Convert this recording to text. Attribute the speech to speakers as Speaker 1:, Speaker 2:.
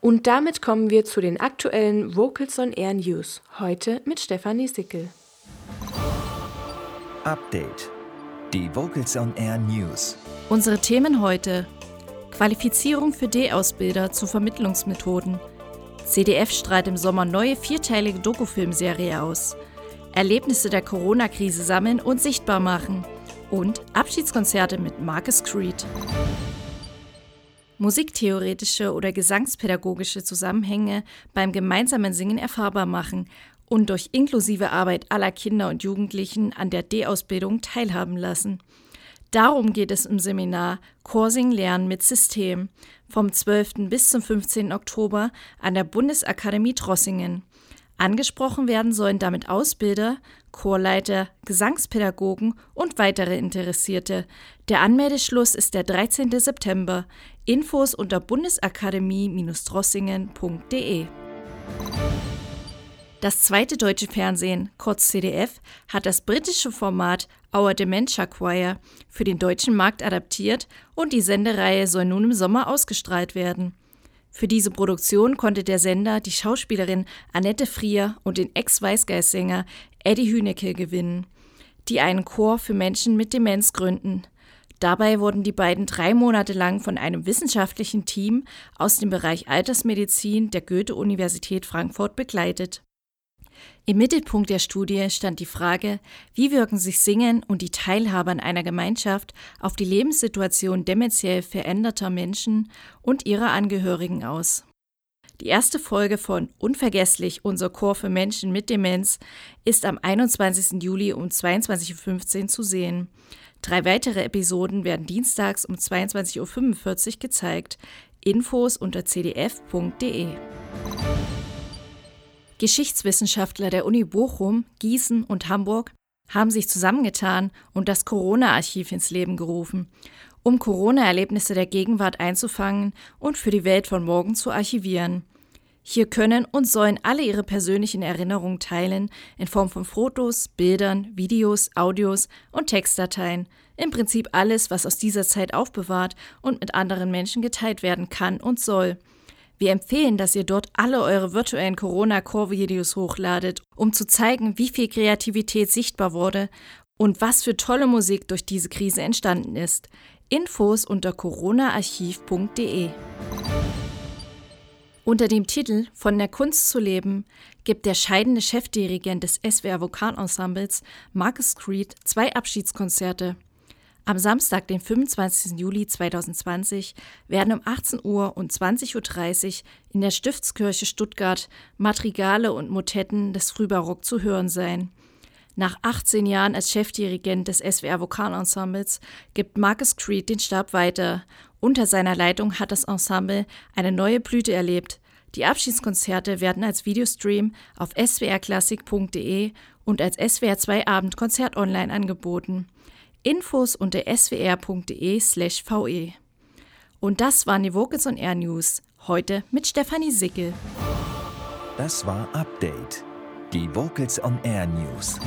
Speaker 1: Und damit kommen wir zu den aktuellen Vocals on Air News. Heute mit Stefanie Sickel.
Speaker 2: Update. Die Vocals on Air News.
Speaker 3: Unsere Themen heute. Qualifizierung für D-Ausbilder zu Vermittlungsmethoden. CDF strahlt im Sommer neue vierteilige Dokufilmserie aus. Erlebnisse der Corona-Krise sammeln und sichtbar machen. Und Abschiedskonzerte mit Marcus Creed. Musiktheoretische oder gesangspädagogische Zusammenhänge beim gemeinsamen Singen erfahrbar machen und durch inklusive Arbeit aller Kinder und Jugendlichen an der D-Ausbildung teilhaben lassen. Darum geht es im Seminar Chorsing Lernen mit System vom 12. bis zum 15. Oktober an der Bundesakademie Drossingen. Angesprochen werden sollen damit Ausbilder, Chorleiter, Gesangspädagogen und weitere Interessierte. Der Anmeldeschluss ist der 13. September. Infos unter bundesakademie-drossingen.de. Das zweite deutsche Fernsehen, kurz CDF, hat das britische Format Our Dementia Choir für den deutschen Markt adaptiert und die Sendereihe soll nun im Sommer ausgestrahlt werden. Für diese Produktion konnte der Sender die Schauspielerin Annette Frier und den Ex-Weißgeist-Sänger Eddie Hünecke gewinnen, die einen Chor für Menschen mit Demenz gründen. Dabei wurden die beiden drei Monate lang von einem wissenschaftlichen Team aus dem Bereich Altersmedizin der Goethe-Universität Frankfurt begleitet. Im Mittelpunkt der Studie stand die Frage, wie wirken sich Singen und die Teilhabe an einer Gemeinschaft auf die Lebenssituation dementiell veränderter Menschen und ihrer Angehörigen aus. Die erste Folge von Unvergesslich, unser Chor für Menschen mit Demenz, ist am 21. Juli um 22.15 Uhr zu sehen. Drei weitere Episoden werden dienstags um 22.45 Uhr gezeigt. Infos unter cdf.de. Geschichtswissenschaftler der Uni Bochum, Gießen und Hamburg haben sich zusammengetan und das Corona-Archiv ins Leben gerufen, um Corona-Erlebnisse der Gegenwart einzufangen und für die Welt von morgen zu archivieren. Hier können und sollen alle ihre persönlichen Erinnerungen teilen, in Form von Fotos, Bildern, Videos, Audios und Textdateien. Im Prinzip alles, was aus dieser Zeit aufbewahrt und mit anderen Menschen geteilt werden kann und soll. Wir empfehlen, dass ihr dort alle eure virtuellen Corona-Core-Videos hochladet, um zu zeigen, wie viel Kreativität sichtbar wurde und was für tolle Musik durch diese Krise entstanden ist. Infos unter coronaarchiv.de. Unter dem Titel Von der Kunst zu leben gibt der scheidende Chefdirigent des SWR Vokalensembles Marcus Creed zwei Abschiedskonzerte. Am Samstag, den 25. Juli 2020, werden um 18 Uhr und 20.30 Uhr in der Stiftskirche Stuttgart Madrigale und Motetten des Frühbarock zu hören sein. Nach 18 Jahren als Chefdirigent des SWR Vokalensembles gibt Marcus Creed den Stab weiter. Unter seiner Leitung hat das Ensemble eine neue Blüte erlebt. Die Abschiedskonzerte werden als Videostream auf swrklassik.de und als SWR 2 Abendkonzert online angeboten. Infos unter swr.de/ve. Und das waren die Vocals on Air News. Heute mit Stefanie Sickel.
Speaker 2: Das war Update. Die Vocals on Air News.